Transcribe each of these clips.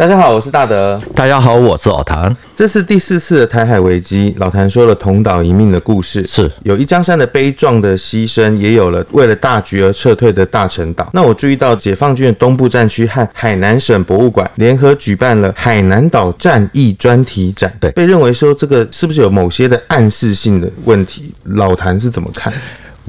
大家好，我是大德。大家好，我是老谭。这是第四次的台海危机，老谭说了同岛一命的故事，是有一江山的悲壮的牺牲，也有了为了大局而撤退的大陈岛。那我注意到解放军的东部战区和海南省博物馆联合举办了海南岛战役专题展，对，被认为说这个是不是有某些的暗示性的问题？老谭是怎么看？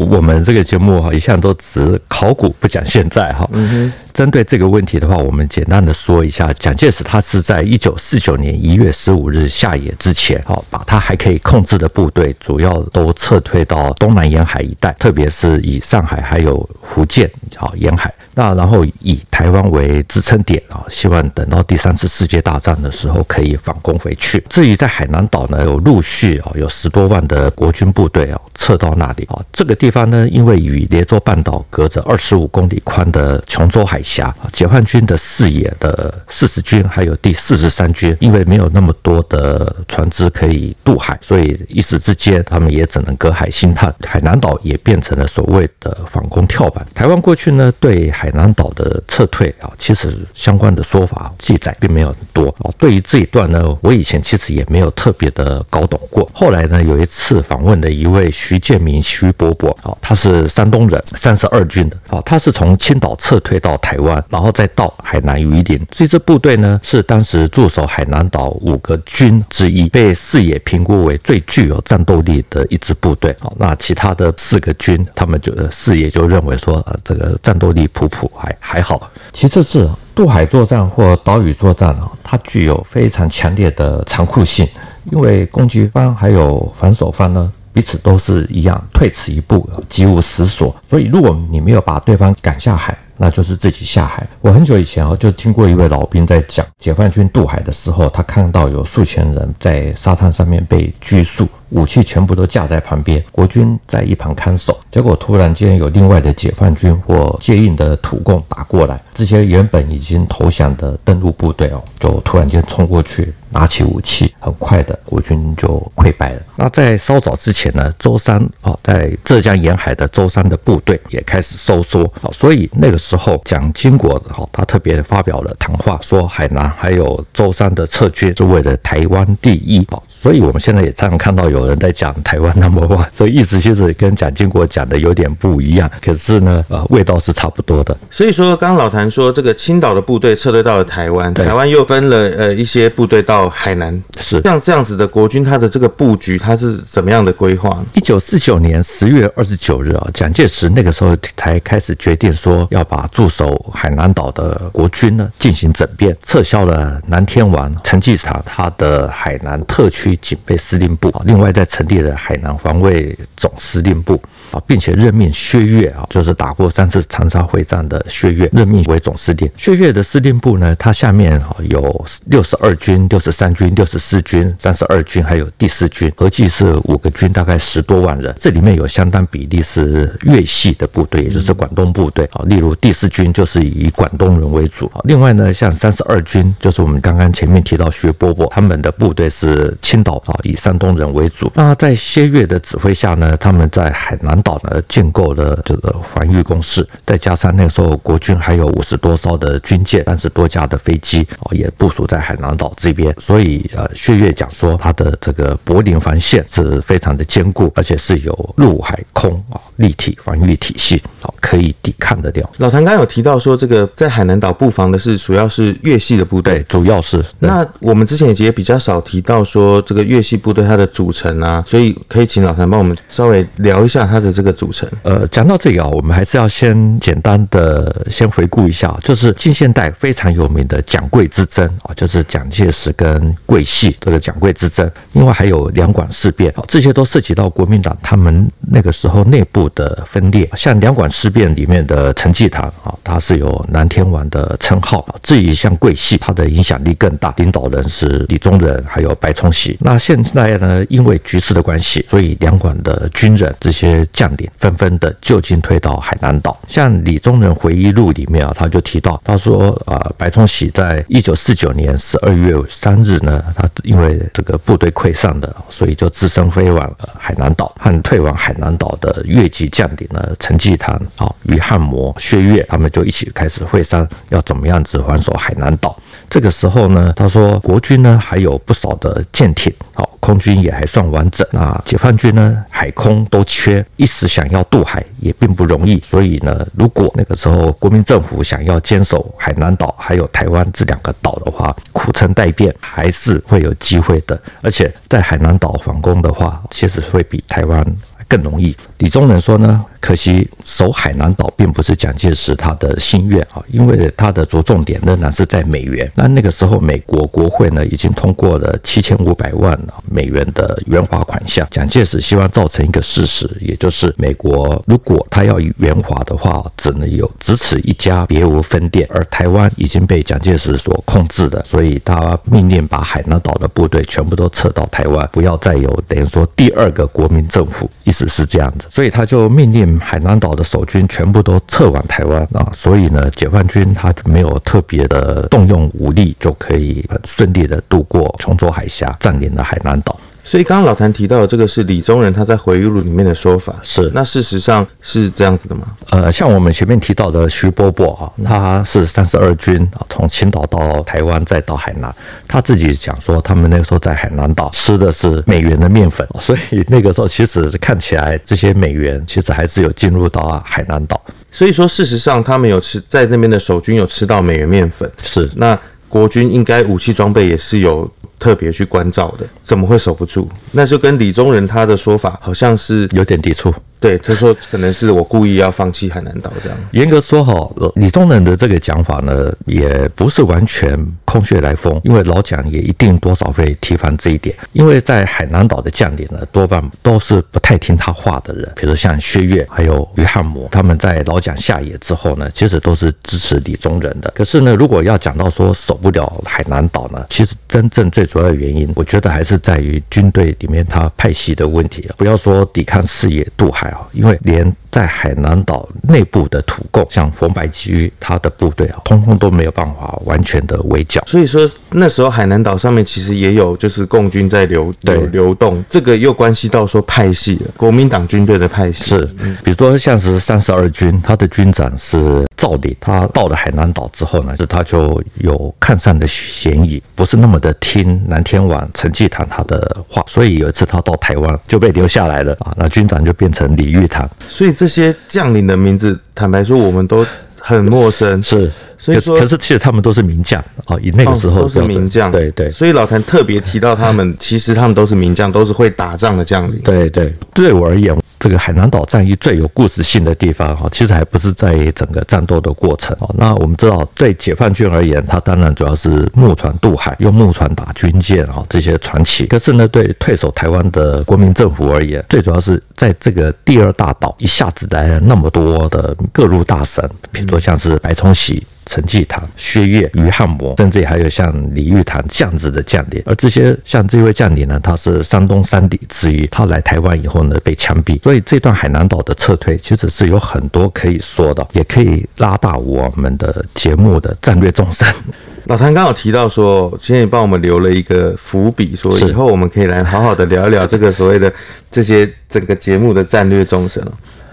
我们这个节目哈，一向都只考古不讲现在哈。嗯哼。针对这个问题的话，我们简单的说一下，蒋介石他是在一九四九年一月十五日下野之前，哈，把他还可以控制的部队主要都撤退到东南沿海一带，特别是以上海还有福建好沿海，那然后以台湾为支撑点啊，希望等到第三次世界大战的时候可以反攻回去。至于在海南岛呢，有陆续啊有十多万的国军部队啊撤到那里啊，这个地方呢，因为与连州半岛隔着二十五公里宽的琼州海峡，解放军的四野的四十军还有第四十三军，因为没有那么多的船只可以渡海，所以一时之间他们也只能隔海兴探。海南岛也变成了所谓的反攻跳板。台湾过去呢对海南岛的撤退啊，其实相关的说法记载并没有很多啊。对于这一段呢，我以前其实也没有特别的搞懂过。后来呢，有一次访问的一位徐建明徐伯伯啊，他是山东人，三十二军的啊，他是从青岛撤退到台湾，然后再到海南榆林。这支部队呢，是当时驻守海南岛五个军之一，被四野评估为最具有战斗力的一支部队。好，那其他的四个军，他们就四野就认为说，呃，这个战斗力普普，还还好。其次是渡海作战或岛屿作战啊，它具有非常强烈的残酷性，因为攻击方还有防守方呢。彼此都是一样，退此一步，即无死所。所以，如果你没有把对方赶下海，那就是自己下海。我很久以前啊，就听过一位老兵在讲，解放军渡海的时候，他看到有数千人在沙滩上面被拘束。武器全部都架在旁边，国军在一旁看守。结果突然间有另外的解放军或接应的土共打过来，这些原本已经投降的登陆部队哦，就突然间冲过去，拿起武器，很快的国军就溃败了。那在稍早之前呢，舟山哦，在浙江沿海的舟山的部队也开始收缩哦。所以那个时候蒋经国哦，他特别发表了谈话，说海南还有舟山的撤军是为了台湾第一。所以我们现在也常常看到有人在讲台湾 number one，所以意思就是跟蒋经国讲的有点不一样，可是呢，呃，味道是差不多的。所以说，刚刚老谭说这个青岛的部队撤退到了台湾，台湾又分了呃一些部队到海南，是像这样子的国军，它的这个布局它是怎么样的规划？一九四九年十月二十九日啊，蒋介石那个时候才开始决定说要把驻守海南岛的国军呢进行整编，撤销了南天王陈济棠他的海南特区。警备司令部，另外再成立了海南防卫总司令部啊，并且任命薛岳啊，就是打过三次长沙会战的薛岳任命为总司令。薛岳的司令部呢，它下面啊有六十二军、六十三军、六十四军、三十二军，还有第四军，合计是五个军，大概十多万人。这里面有相当比例是粤系的部队，也就是广东部队啊，例如第四军就是以广东人为主啊。另外呢，像三十二军，就是我们刚刚前面提到薛伯伯他们的部队是青。岛啊，以山东人为主。那在薛岳的指挥下呢，他们在海南岛呢建构了这个防御工事，再加上那个时候国军还有五十多艘的军舰，三十多架的飞机哦，也部署在海南岛这边。所以呃，薛岳讲说他的这个柏林防线是非常的坚固，而且是有陆海空啊立体防御体系，好可以抵抗得掉。老谭刚刚有提到说，这个在海南岛布防的是主要是粤系的部队，主要是。那我们之前也比较少提到说。这个粤系部队它的组成啊，所以可以请老谭帮我们稍微聊一下它的这个组成。呃，讲到这个啊，我们还是要先简单的先回顾一下，就是近现代非常有名的蒋桂之争啊，就是蒋介石跟桂系这个蒋桂之争。另外还有两广事变，这些都涉及到国民党他们那个时候内部的分裂。像两广事变里面的陈济棠啊，他是有南天王的称号。至于像桂系，他的影响力更大，领导人是李宗仁还有白崇禧。那现在呢，因为局势的关系，所以两广的军人这些将领纷纷的就近退到海南岛。像李宗仁回忆录里面啊，他就提到，他说啊、呃，白崇禧在一九四九年十二月三日呢，他因为这个部队溃散的，所以就只身飞往海南岛，和退往海南岛的越籍将领呢陈济棠啊，啊，于汉谋、薛岳他们就一起开始会商，要怎么样子还守海南岛。这个时候呢，他说国军呢还有不少的舰艇，好，空军也还算完整。啊解放军呢，海空都缺，一时想要渡海也并不容易。所以呢，如果那个时候国民政府想要坚守海南岛还有台湾这两个岛的话，苦撑待变还是会有机会的。而且在海南岛反攻的话，其实会比台湾更容易。李宗仁说呢，可惜守海南岛并不是蒋介石他的心愿啊，因为他的着重点仍然是在美元。那那个时候，美国国会呢已经通过了七千五百万美元的援华款项。蒋介石希望造成一个事实，也就是美国如果他要援华的话，只能有只此一家，别无分店。而台湾已经被蒋介石所控制的，所以他命令把海南岛的部队全部都撤到台湾，不要再有等于说第二个国民政府，意只是这样子。所以他就命令海南岛的守军全部都撤往台湾啊，所以呢，解放军他就没有特别的动用武力，就可以很顺利的渡过琼州海峡，占领了海南岛。所以刚刚老谭提到的这个是李宗仁他在回忆录里面的说法，是那事实上是这样子的吗？呃，像我们前面提到的徐伯伯啊，他是三十二军啊，从青岛到台湾再到海南，他自己讲说，他们那个时候在海南岛吃的是美元的面粉，所以那个时候其实看起来这些美元其实还是有进入到海南岛。所以说事实上他们有吃在那边的守军有吃到美元面粉，是那国军应该武器装备也是有。特别去关照的，怎么会守不住？那就跟李宗仁他的说法好像是有点抵触。对，他说可能是我故意要放弃海南岛这样。严格说哈，李宗仁的这个讲法呢，也不是完全空穴来风，因为老蒋也一定多少会提防这一点。因为在海南岛的将领呢，多半都是不太听他话的人，比如像薛岳还有于汉谋，他们在老蒋下野之后呢，其实都是支持李宗仁的。可是呢，如果要讲到说守不了海南岛呢，其实真正最主要的原因，我觉得还是在于军队里面他派系的问题。不要说抵抗视野渡海啊。因为连在海南岛内部的土共，像冯白驹他的部队啊，通通都没有办法完全的围剿。所以说那时候海南岛上面其实也有就是共军在流流流动，这个又关系到说派系了，国民党军队的派系。是，比如说像是三十二军，他的军长是赵鼎，他到了海南岛之后呢，是他就有看上的嫌疑，不是那么的听南天王陈济棠他的话，所以有一次他到台湾就被留下来了啊，那军长就变成李玉堂，所以这些将领的名字，坦白说我们都很陌生。是，所以说，可是其实他们都是名将哦，以那个时候、哦、都是名将。对对，所以老谭特别提到他们，其实他们都是名将，都是会打仗的将领。对对，对我而言。这个海南岛战役最有故事性的地方哈，其实还不是在整个战斗的过程哦。那我们知道，对解放军而言，它当然主要是木船渡海，用木船打军舰哈，这些传奇。可是呢，对退守台湾的国民政府而言，最主要是在这个第二大岛一下子来了那么多的各路大神，比如说像是白崇禧。陈济棠、薛岳、于汉谋，甚至还有像李玉堂这样子的将领。而这些像这位将领呢，他是山东三底之一。他来台湾以后呢，被枪毙。所以这段海南岛的撤退，其实是有很多可以说的，也可以拉大我们的节目的战略纵深。老谭刚好提到说，今天也帮我们留了一个伏笔，说以后我们可以来好好的聊一聊这个所谓的这些整个节目的战略纵深。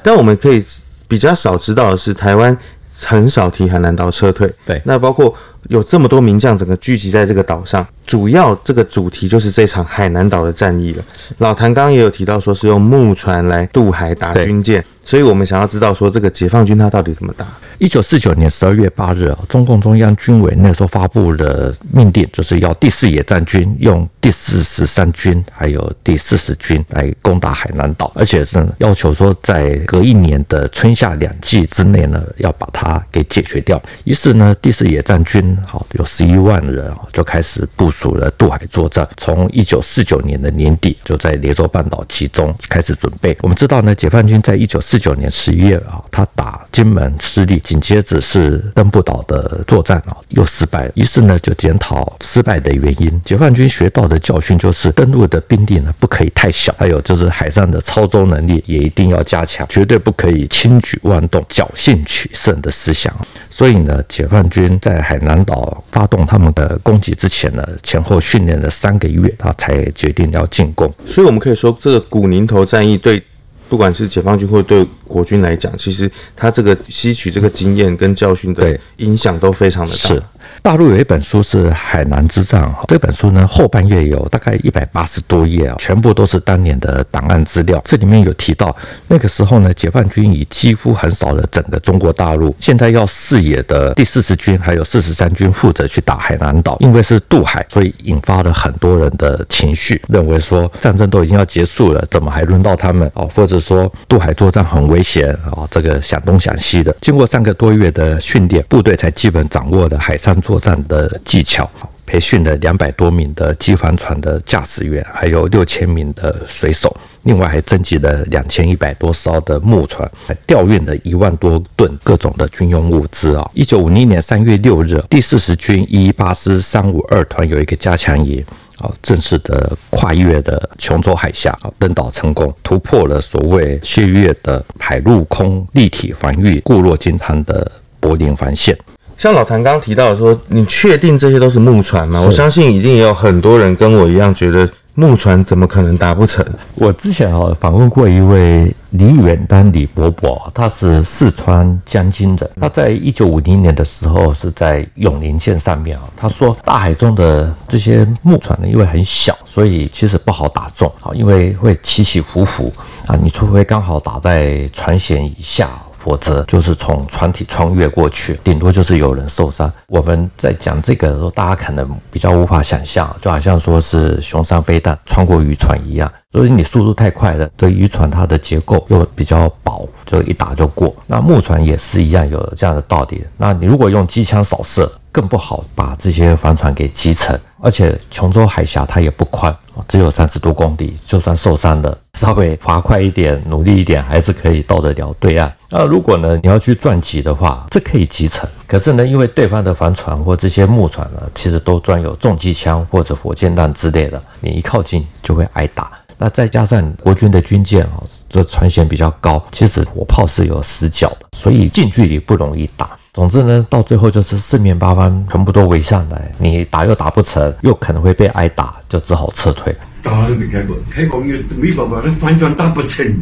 但我们可以比较少知道的是，台湾。很少提海南岛撤退，对，那包括有这么多名将整个聚集在这个岛上，主要这个主题就是这场海南岛的战役了。老谭刚刚也有提到说是用木船来渡海打军舰。所以我们想要知道说，这个解放军他到底怎么打？一九四九年十二月八日啊，中共中央军委那时候发布了命令，就是要第四野战军用第四十三军还有第四十军来攻打海南岛，而且是要求说在隔一年的春夏两季之内呢，要把它给解决掉。于是呢，第四野战军好有十一万人啊，就开始部署了渡海作战。从一九四九年的年底就在连州半岛集中开始准备。我们知道呢，解放军在一九四九年十一月啊，他打金门失利，紧接着是登不岛的作战啊，又失败了。于是呢，就检讨失败的原因。解放军学到的教训就是，登陆的兵力呢不可以太小，还有就是海上的操舟能力也一定要加强，绝对不可以轻举妄动、侥幸取胜的思想。所以呢，解放军在海南岛发动他们的攻击之前呢，前后训练了三个月，他才决定要进攻。所以我们可以说，这个古宁头战役对。不管是解放军或对国军来讲，其实他这个吸取这个经验跟教训的影响都非常的大。是。大陆有一本书是《海南之战》哈，这本书呢后半页有大概一百八十多页啊，全部都是当年的档案资料。这里面有提到，那个时候呢，解放军已几乎横扫了整个中国大陆，现在要视野的第四十军还有四十三军负责去打海南岛，因为是渡海，所以引发了很多人的情绪，认为说战争都已经要结束了，怎么还轮到他们哦？或者说渡海作战很危险啊？这个想东想西的。经过三个多月的训练，部队才基本掌握了海上。作战的技巧，培训了两百多名的机帆船的驾驶员，还有六千名的水手，另外还征集了两千一百多艘的木船，还调运了一万多吨各种的军用物资啊！一九五零年三月六日，第四十军一一八师三五二团有一个加强营啊，正式的跨越的琼州海峡啊，登岛成功，突破了所谓薛岳的海陆空立体防御固若金汤的柏林防线。像老谭刚刚提到的说，你确定这些都是木船吗？我相信一定也有很多人跟我一样觉得木船怎么可能打不成？我之前啊访问过一位李远丹李伯伯，他是四川江津人。他在一九五零年的时候是在永宁县上面啊，他说大海中的这些木船呢，因为很小，所以其实不好打中啊，因为会起起伏伏啊，你除非刚好打在船舷以下。否则就是从船体穿越过去，顶多就是有人受伤。我们在讲这个的时候，大家可能比较无法想象，就好像说是熊山飞弹穿过渔船一样。所以你速度太快了，这渔船它的结构又比较薄，就一打就过。那木船也是一样，有这样的道理。那你如果用机枪扫射，更不好把这些帆船给击沉。而且琼州海峡它也不宽，只有三十多公里，就算受伤了，稍微划快一点，努力一点，还是可以到得了对岸。那如果呢，你要去撞击的话，这可以击沉。可是呢，因为对方的帆船或这些木船呢，其实都装有重机枪或者火箭弹之类的，你一靠近就会挨打。那再加上国军的军舰啊，这船舷比较高，其实火炮是有死角的，所以近距离不容易打。总之呢，到最后就是四面八方全部都围上来，你打又打不成，又可能会被挨打，就只好撤退。打都没开过，开过又没办法，那帆船打不成。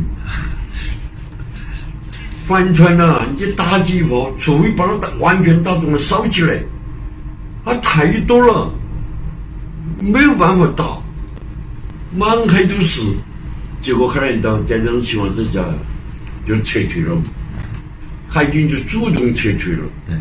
帆船啊，你打几炮，除非把它打完全打中了烧起来，啊，太多了，没有办法打，满海都是。结果海南岛在这种情况之下就撤退了。海军就主动撤退了，对，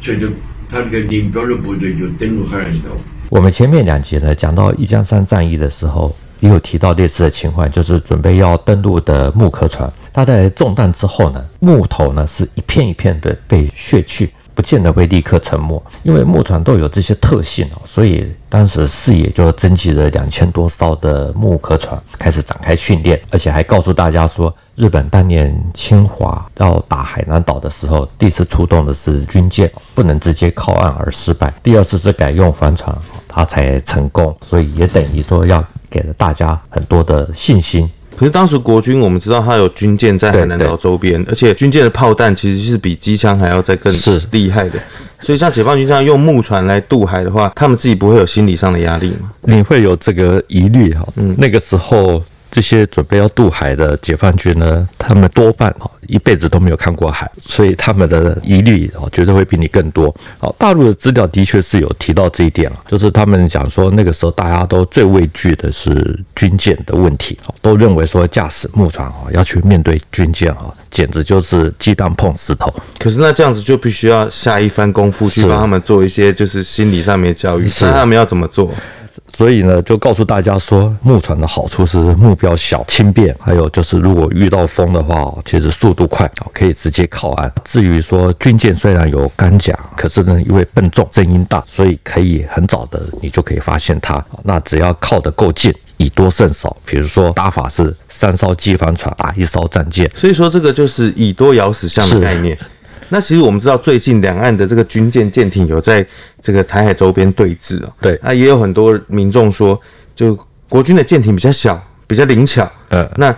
撤退，他那个林彪的部队就登陆海南岛。我们前面两集呢讲到一江山战役的时候，也有提到类似的情况，就是准备要登陆的木壳船，它在中弹之后呢，木头呢是一片一片的被削去。不见得会立刻沉没，因为木船都有这些特性哦，所以当时四野就征集了两千多艘的木壳船，开始展开训练，而且还告诉大家说，日本当年侵华要打海南岛的时候，第一次出动的是军舰，不能直接靠岸而失败，第二次是改用帆船，它才成功，所以也等于说要给了大家很多的信心。可是当时国军，我们知道它有军舰在海南岛周边，而且军舰的炮弹其实是比机枪还要再更厉害的。所以像解放军这样用木船来渡海的话，他们自己不会有心理上的压力吗？你会有这个疑虑哈？嗯，那个时候。这些准备要渡海的解放军呢，他们多半哈一辈子都没有看过海，所以他们的疑虑啊绝对会比你更多。好，大陆的资料的确是有提到这一点啊，就是他们讲说那个时候大家都最畏惧的是军舰的问题，都认为说驾驶木船啊要去面对军舰啊，简直就是鸡蛋碰石头。可是那这样子就必须要下一番功夫去帮他们做一些就是心理上面的教育，那他们要怎么做？所以呢，就告诉大家说，木船的好处是目标小、轻便，还有就是如果遇到风的话，其实速度快，可以直接靠岸。至于说军舰虽然有钢甲，可是呢，因为笨重、声音大，所以可以很早的你就可以发现它。那只要靠得够近，以多胜少。比如说打法是三艘机帆船打一艘战舰，所以说这个就是以多咬死象的概念。那其实我们知道，最近两岸的这个军舰舰艇有在这个台海周边对峙哦。对，那也有很多民众说，就国军的舰艇比较小，比较灵巧。呃，那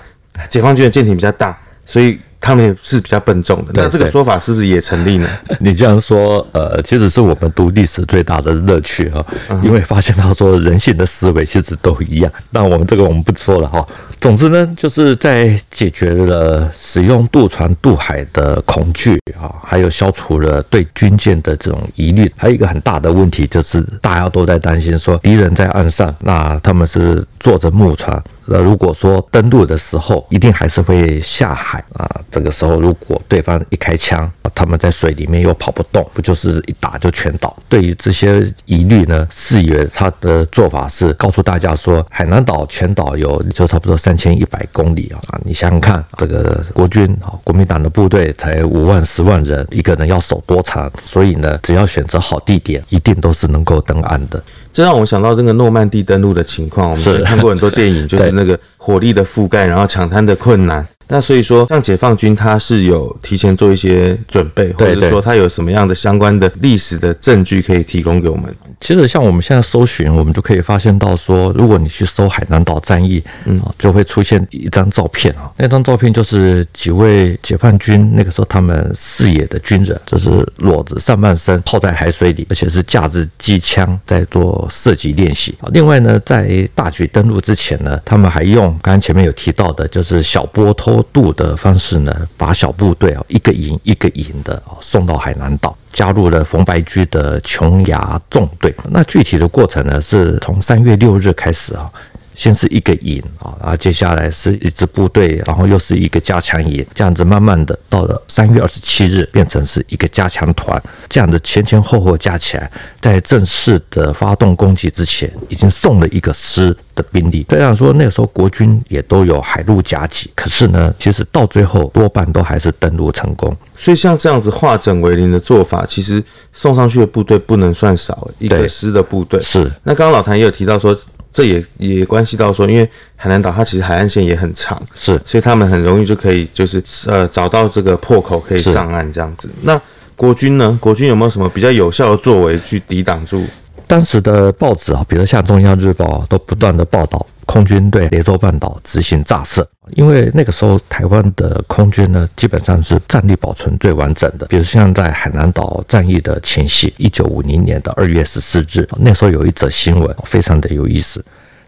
解放军的舰艇比较大，所以他们也是比较笨重的。那这个说法是不是也成立呢？你这样说，呃，其实是我们读历史最大的乐趣哈，因为发现到说人性的思维其实都一样。那我们这个我们不说了哈。总之呢，就是在解决了使用渡船渡海的恐惧啊，还有消除了对军舰的这种疑虑。还有一个很大的问题就是，大家都在担心说，敌人在岸上，那他们是坐着木船。那如果说登陆的时候，一定还是会下海啊。这个时候，如果对方一开枪，他们在水里面又跑不动，不就是一打就全倒？对于这些疑虑呢，四野他的做法是告诉大家说，海南岛全岛有就差不多三千一百公里啊。你想想看，这个国军啊，国民党的部队才五万十万人，一个人要守多长？所以呢，只要选择好地点，一定都是能够登岸的。这让我想到那个诺曼底登陆的情况，我们看过很多电影，就是那个火力的覆盖，然后抢滩的困难。那所以说，像解放军他是有提前做一些准备，或者说他有什么样的相关的历史的证据可以提供给我们？其实像我们现在搜寻，我们就可以发现到说，如果你去搜海南岛战役，嗯，就会出现一张照片啊。那张照片就是几位解放军那个时候他们视野的军人，就是裸着上半身泡在海水里，而且是架着机枪在做射击练习。另外呢，在大举登陆之前呢，他们还用刚刚前面有提到的，就是小波多渡的方式呢，把小部队啊一个营一个营的啊送到海南岛，加入了冯白驹的琼崖纵队。那具体的过程呢，是从三月六日开始啊。先是一个营啊，然后接下来是一支部队，然后又是一个加强营，这样子慢慢的到了三月二十七日，变成是一个加强团，这样子前前后后加起来，在正式的发动攻击之前，已经送了一个师的兵力。虽然说那个时候国军也都有海陆夹击，可是呢，其实到最后多半都还是登陆成功。所以像这样子化整为零的做法，其实送上去的部队不能算少，一个师的部队是。那刚刚老谭也有提到说。这也也关系到说，因为海南岛它其实海岸线也很长，是，所以他们很容易就可以就是呃找到这个破口可以上岸这样子。那国军呢？国军有没有什么比较有效的作为去抵挡住？当时的报纸啊，比如像《中央日报》都不断的报道。空军对雷州半岛执行炸射，因为那个时候台湾的空军呢，基本上是战力保存最完整的。比如像在海南岛战役的前夕，一九五零年的二月十四日，那时候有一则新闻非常的有意思。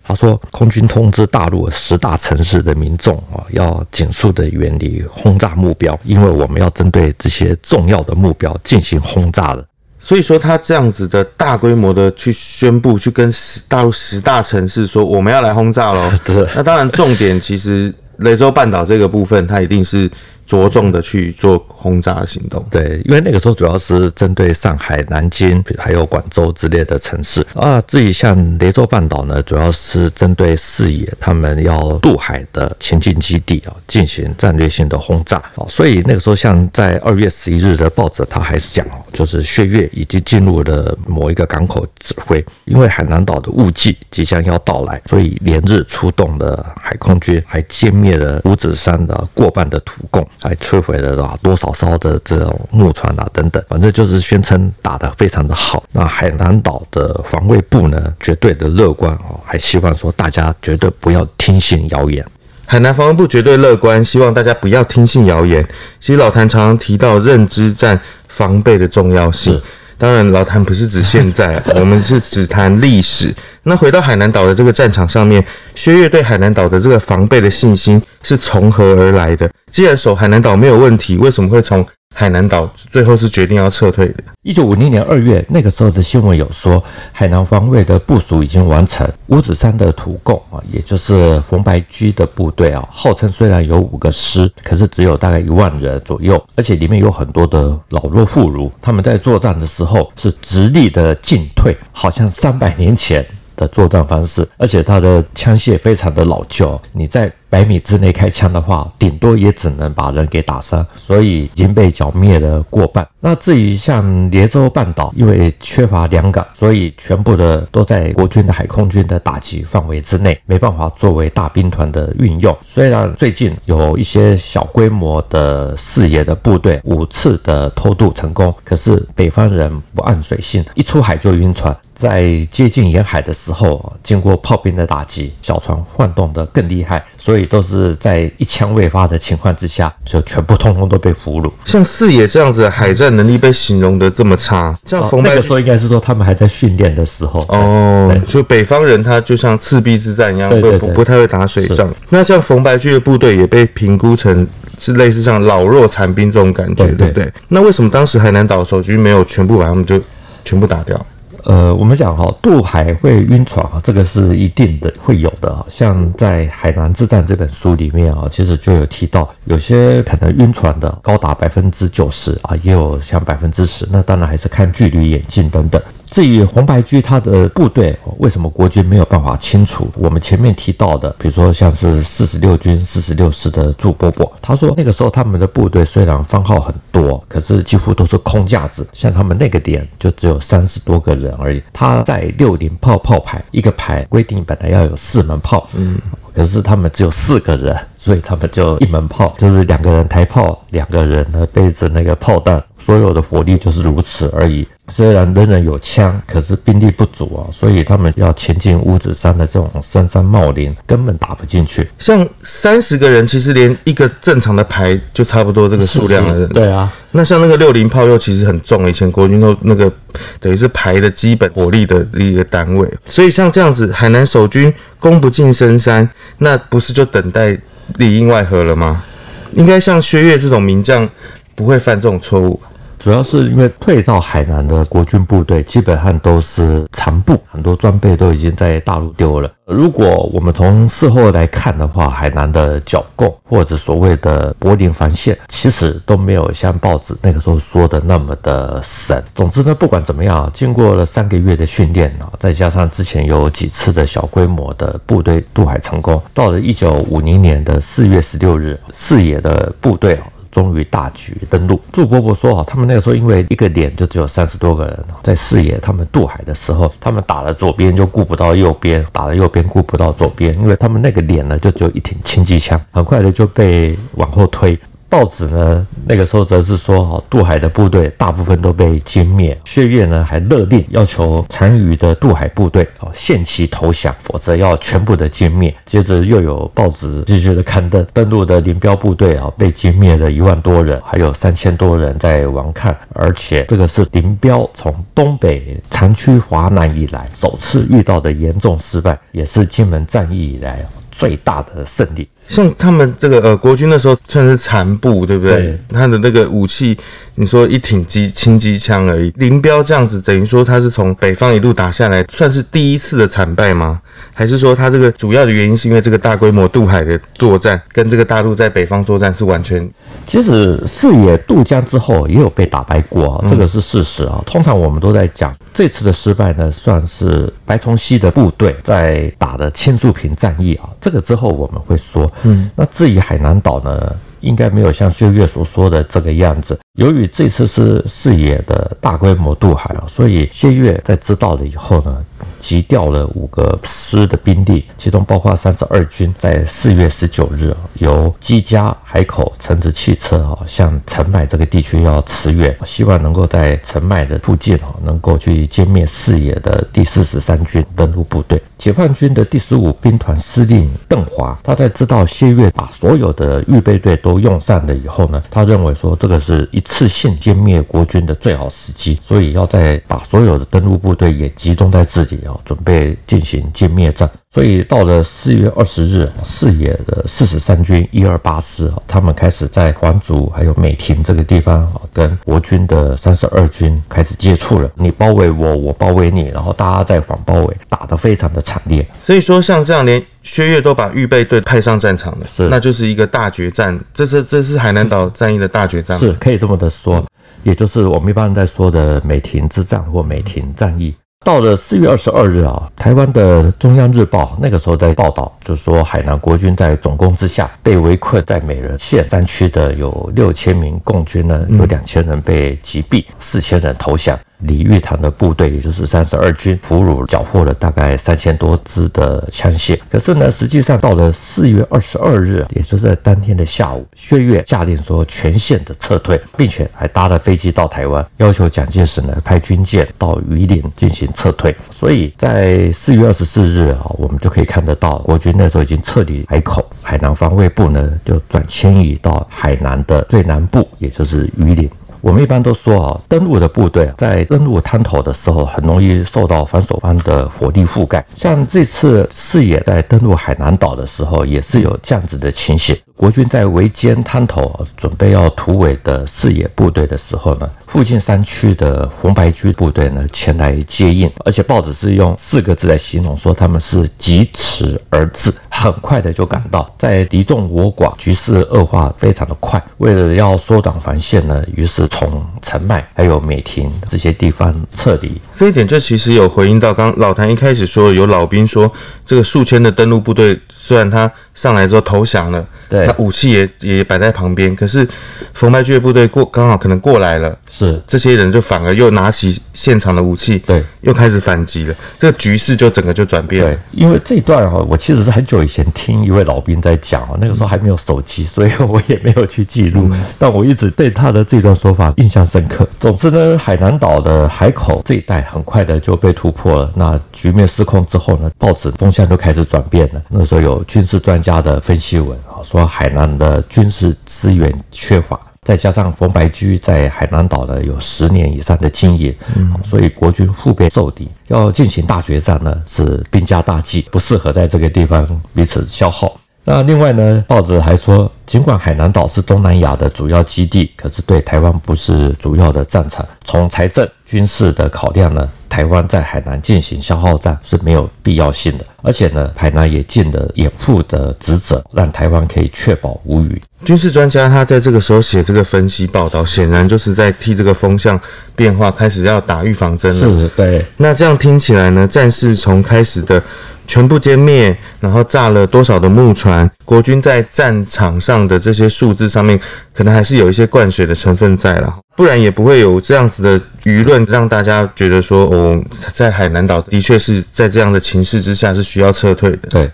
他说，空军通知大陆十大城市的民众啊，要尽速的远离轰炸目标，因为我们要针对这些重要的目标进行轰炸了。所以说，他这样子的大规模的去宣布，去跟十大陆十大城市说，我们要来轰炸喽。对，那当然重点其实雷州半岛这个部分，它一定是。着重的去做轰炸行动，对，因为那个时候主要是针对上海、南京还有广州之类的城市啊。至于像雷州半岛呢，主要是针对四野他们要渡海的前进基地啊，进行战略性的轰炸啊。所以那个时候，像在二月十一日的报纸，他还是讲哦，就是薛岳已经进入了某一个港口指挥，因为海南岛的雾季即将要到来，所以连日出动的海空军还歼灭了五指山的过半的土共。还摧毁了啊多少艘的这种木船啊等等，反正就是宣称打得非常的好。那海南岛的防卫部呢，绝对的乐观哦，还希望说大家绝对不要听信谣言。海南防卫部绝对乐观，希望大家不要听信谣言。其实老谭常常提到认知战防备的重要性。当然，老谭不是指现在，我们是只谈历史。那回到海南岛的这个战场上面，薛岳对海南岛的这个防备的信心是从何而来的？既然守海南岛没有问题，为什么会从海南岛最后是决定要撤退的。一九五零年二月，那个时候的新闻有说，海南防卫的部署已经完成。五指山的土共啊，也就是冯白驹的部队啊，号称虽然有五个师，可是只有大概一万人左右，而且里面有很多的老弱妇孺。他们在作战的时候是直立的进退，好像三百年前的作战方式，而且他的枪械非常的老旧。你在百米之内开枪的话，顶多也只能把人给打伤，所以已经被剿灭了过半。那至于像连州半岛，因为缺乏良港，所以全部的都在国军的海空军的打击范围之内，没办法作为大兵团的运用。虽然最近有一些小规模的四野的部队五次的偷渡成功，可是北方人不谙水性，一出海就晕船。在接近沿海的时候，经过炮兵的打击，小船晃动得更厉害，所以。以都是在一枪未发的情况之下，就全部通通都被俘虏。像四野这样子海战能力被形容的这么差，像冯白、哦、那个时候应该是说他们还在训练的时候哦，就北方人他就像赤壁之战一样，对对对不不太会打水仗。那像冯白驹的部队也被评估成是类似像老弱残兵这种感觉，对不对？那为什么当时海南岛守军没有全部把他们就全部打掉？呃，我们讲哈，渡海会晕船啊，这个是一定的会有的。像在《海南之战》这本书里面啊，其实就有提到，有些可能晕船的高达百分之九十啊，也有像百分之十。那当然还是看距离、眼镜等等。至于红白居他的部队为什么国军没有办法清除？我们前面提到的，比如说像是四十六军四十六师的祝伯伯，他说那个时候他们的部队虽然番号很多，可是几乎都是空架子，像他们那个点就只有三十多个人而已。他在六零炮炮排，一个排规定本来要有四门炮，嗯。可是他们只有四个人，所以他们就一门炮，就是两个人抬炮，两个人呢背着那个炮弹，所有的火力就是如此而已。虽然人人有枪，可是兵力不足啊，所以他们要前进五指山的这种深山茂林，根本打不进去。像三十个人，其实连一个正常的排就差不多这个数量的人。对啊。那像那个六零炮又其实很重，以前国军都那个等于是排的基本火力的一个单位，所以像这样子，海南守军攻不进深山，那不是就等待里应外合了吗？应该像薛岳这种名将不会犯这种错误。主要是因为退到海南的国军部队基本上都是残部，很多装备都已经在大陆丢了。如果我们从事后来看的话，海南的剿共或者所谓的柏林防线，其实都没有像报纸那个时候说的那么的神。总之呢，不管怎么样，经过了三个月的训练啊，再加上之前有几次的小规模的部队渡海成功，到了一九五零年的四月十六日，四野的部队终于大举登陆。祝伯伯说：“啊，他们那个时候因为一个连就只有三十多个人，在视野他们渡海的时候，他们打了左边就顾不到右边，打了右边顾不到左边，因为他们那个连呢就只有一挺轻机枪，很快的就被往后推。”报纸呢，那个时候则是说，哈，渡海的部队大部分都被歼灭。薛岳呢，还勒令要求残余的渡海部队哦，限期投降，否则要全部的歼灭。接着又有报纸继续的刊登，登陆的林彪部队啊，被歼灭了一万多人，还有三千多人在顽抗。而且这个是林彪从东北长驱华南以来首次遇到的严重失败，也是金门战役以来最大的胜利。像他们这个呃国军那时候算是残部，对不对？对。他的那个武器，你说一挺机轻机枪而已。林彪这样子，等于说他是从北方一路打下来，算是第一次的惨败吗？还是说他这个主要的原因是因为这个大规模渡海的作战，跟这个大陆在北方作战是完全？其实四野渡江之后也有被打败过啊，这个是事实啊。通常我们都在讲这次的失败呢，算是白崇禧的部队在打的青树坪战役啊。这个之后我们会说。嗯，那至于海南岛呢，应该没有像薛岳所说的这个样子。由于这次是四野的大规模渡海啊，所以薛岳在知道了以后呢，急调了五个师的兵力，其中包括三十二军，在四月十九日由机家海口乘着汽车啊，向澄迈这个地区要驰援，希望能够在澄迈的附近啊，能够去歼灭四野的第四十三军登陆部队。解放军的第十五兵团司令邓华，他在知道薛岳把所有的预备队都用上了以后呢，他认为说这个是一次性歼灭国军的最好时机，所以要在把所有的登陆部队也集中在这里啊。准备进行歼灭战，所以到了四月二十日，四野的四十三军一二八师啊，他们开始在黄竹还有美亭这个地方啊，跟国军的三十二军开始接触了。你包围我，我包围你，然后大家在反包围，打得非常的惨烈。所以说，像这样连薛岳都把预备队派上战场了，是，那就是一个大决战。这是这是海南岛战役的大决战，是可以这么的说，嗯、也就是我们一般在说的美亭之战或美亭战役。到了四月二十二日啊，台湾的中央日报那个时候在报道，就说海南国军在总攻之下被围困在美人县山区的有六千名共军呢，有两千人被击毙，四千人投降。李玉堂的部队，也就是三十二军，俘虏缴获了大概三千多支的枪械。可是呢，实际上到了四月二十二日，也就是在当天的下午，薛岳下令说全线的撤退，并且还搭了飞机到台湾，要求蒋介石呢派军舰到榆林进行撤退。所以在四月二十四日啊，我们就可以看得到，国军那时候已经撤离海口，海南防卫部呢就转迁移到海南的最南部，也就是榆林。我们一般都说啊，登陆的部队在登陆滩头的时候，很容易受到反守方的火力覆盖。像这次四野在登陆海南岛的时候，也是有这样子的情形。国军在围歼滩头，准备要突围的四野部队的时候呢，附近山区的红白军部队呢前来接应，而且报纸是用四个字来形容，说他们是疾驰而至，很快的就赶到，在敌众我寡、局势恶化非常的快，为了要缩短防线呢，于是从陈迈还有美亭这些地方撤离。这一点就其实有回应到刚老谭一开始说，有老兵说这个数千的登陆部队，虽然他上来之后投降了。对，他武器也也摆在旁边，可是冯白驹的部队过刚好可能过来了，是这些人就反而又拿起现场的武器，对，又开始反击了，这个局势就整个就转变了。对，因为这一段哈，我其实是很久以前听一位老兵在讲哦，那个时候还没有手机，所以我也没有去记录，但我一直对他的这段说法印象深刻。总之呢，海南岛的海口这一带很快的就被突破了，那局面失控之后呢，报纸风向就开始转变了。那时候有军事专家的分析文啊，说海南的军事资源缺乏，再加上冯白驹在海南岛呢有十年以上的经营，嗯，所以国军腹背受敌，要进行大决战呢是兵家大忌，不适合在这个地方彼此消耗。那另外呢，报纸还说，尽管海南岛是东南亚的主要基地，可是对台湾不是主要的战场。从财政、军事的考量呢，台湾在海南进行消耗战是没有必要性的。而且呢，海南也尽了掩护的职责，让台湾可以确保无虞。军事专家他在这个时候写这个分析报道，显然就是在替这个风向变化开始要打预防针了。是，对。那这样听起来呢，战事从开始的。全部歼灭，然后炸了多少的木船？国军在战场上的这些数字上面，可能还是有一些灌水的成分在了，不然也不会有这样子的舆论，让大家觉得说，哦，在海南岛的确是在这样的情势之下是需要撤退的。对，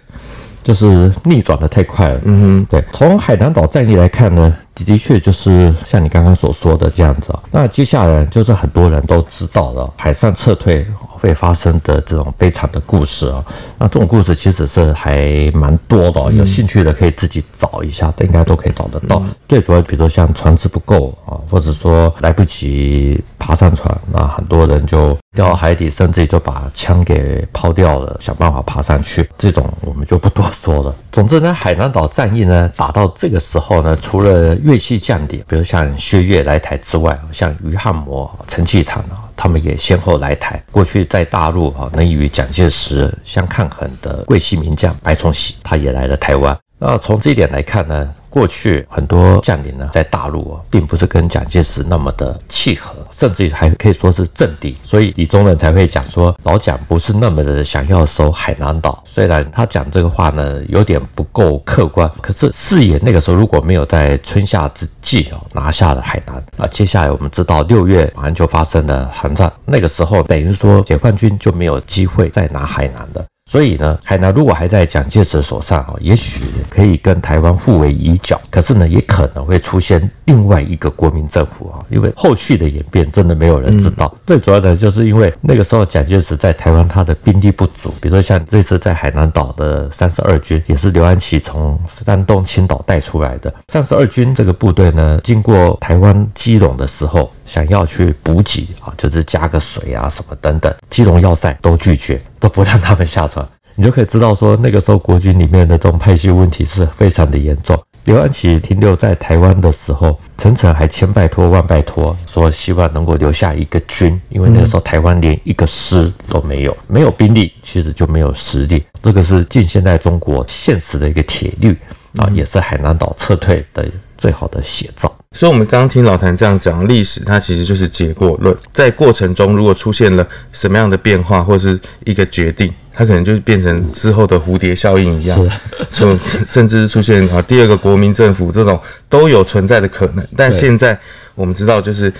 就是逆转的太快了。嗯哼，对。从海南岛战役来看呢，的确就是像你刚刚所说的这样子啊。那接下来就是很多人都知道了，海上撤退。会发生的这种悲惨的故事啊，那这种故事其实是还蛮多的，有兴趣的可以自己找一下，应该都可以找得到。最主要，比如说像船只不够啊，或者说来不及爬上船，那很多人就掉到海底，甚至就把枪给抛掉了，想办法爬上去。这种我们就不多说了。总之呢，海南岛战役呢打到这个时候呢，除了粤系将领，比如像薛岳来台之外，像余汉谋、陈济棠啊。他们也先后来台。过去在大陆哈，能与蒋介石相抗衡的桂系名将白崇禧，他也来了台湾。那从这一点来看呢，过去很多将领呢，在大陆啊，并不是跟蒋介石那么的契合，甚至于还可以说是政敌，所以李宗仁才会讲说，老蒋不是那么的想要守海南岛。虽然他讲这个话呢，有点不够客观，可是四野那个时候如果没有在春夏之际哦拿下了海南，那接下来我们知道六月马上就发生了韩战，那个时候等于说解放军就没有机会再拿海南的。所以呢，海南如果还在蒋介石手上啊，也许可以跟台湾互为犄角。可是呢，也可能会出现另外一个国民政府啊，因为后续的演变真的没有人知道。最主要的就是因为那个时候蒋介石在台湾他的兵力不足，比如说像这次在海南岛的三十二军，也是刘安琪从山东青岛带出来的。三十二军这个部队呢，经过台湾基隆的时候，想要去补给啊，就是加个水啊什么等等，基隆要塞都拒绝，都不让他们下船。你就可以知道说，那个时候国军里面的这种派系问题是非常的严重。刘安琪停留在台湾的时候，陈诚还千拜托万拜托，说希望能够留下一个军，因为那个时候台湾连一个师都没有，没有兵力，其实就没有实力。这个是近现代中国现实的一个铁律啊，也是海南岛撤退的最好的写照。所以，我们刚刚听老谭这样讲，历史它其实就是结果论。在过程中，如果出现了什么样的变化，或是一个决定，它可能就变成之后的蝴蝶效应一样，甚甚至是出现啊第二个国民政府这种都有存在的可能。但现在我们知道，就是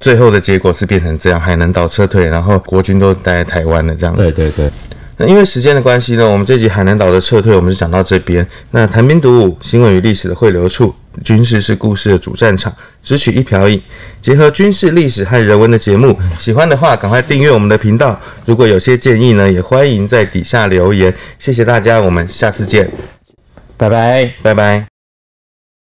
最后的结果是变成这样，海南岛撤退，然后国军都待在台湾了，这样。对对对。那因为时间的关系呢，我们这集海南岛的撤退，我们就讲到这边。那谈兵读武，新闻与历史的汇流处，军事是故事的主战场，只取一瓢饮，结合军事历史和人文的节目，喜欢的话赶快订阅我们的频道。如果有些建议呢，也欢迎在底下留言。谢谢大家，我们下次见，拜拜，拜拜。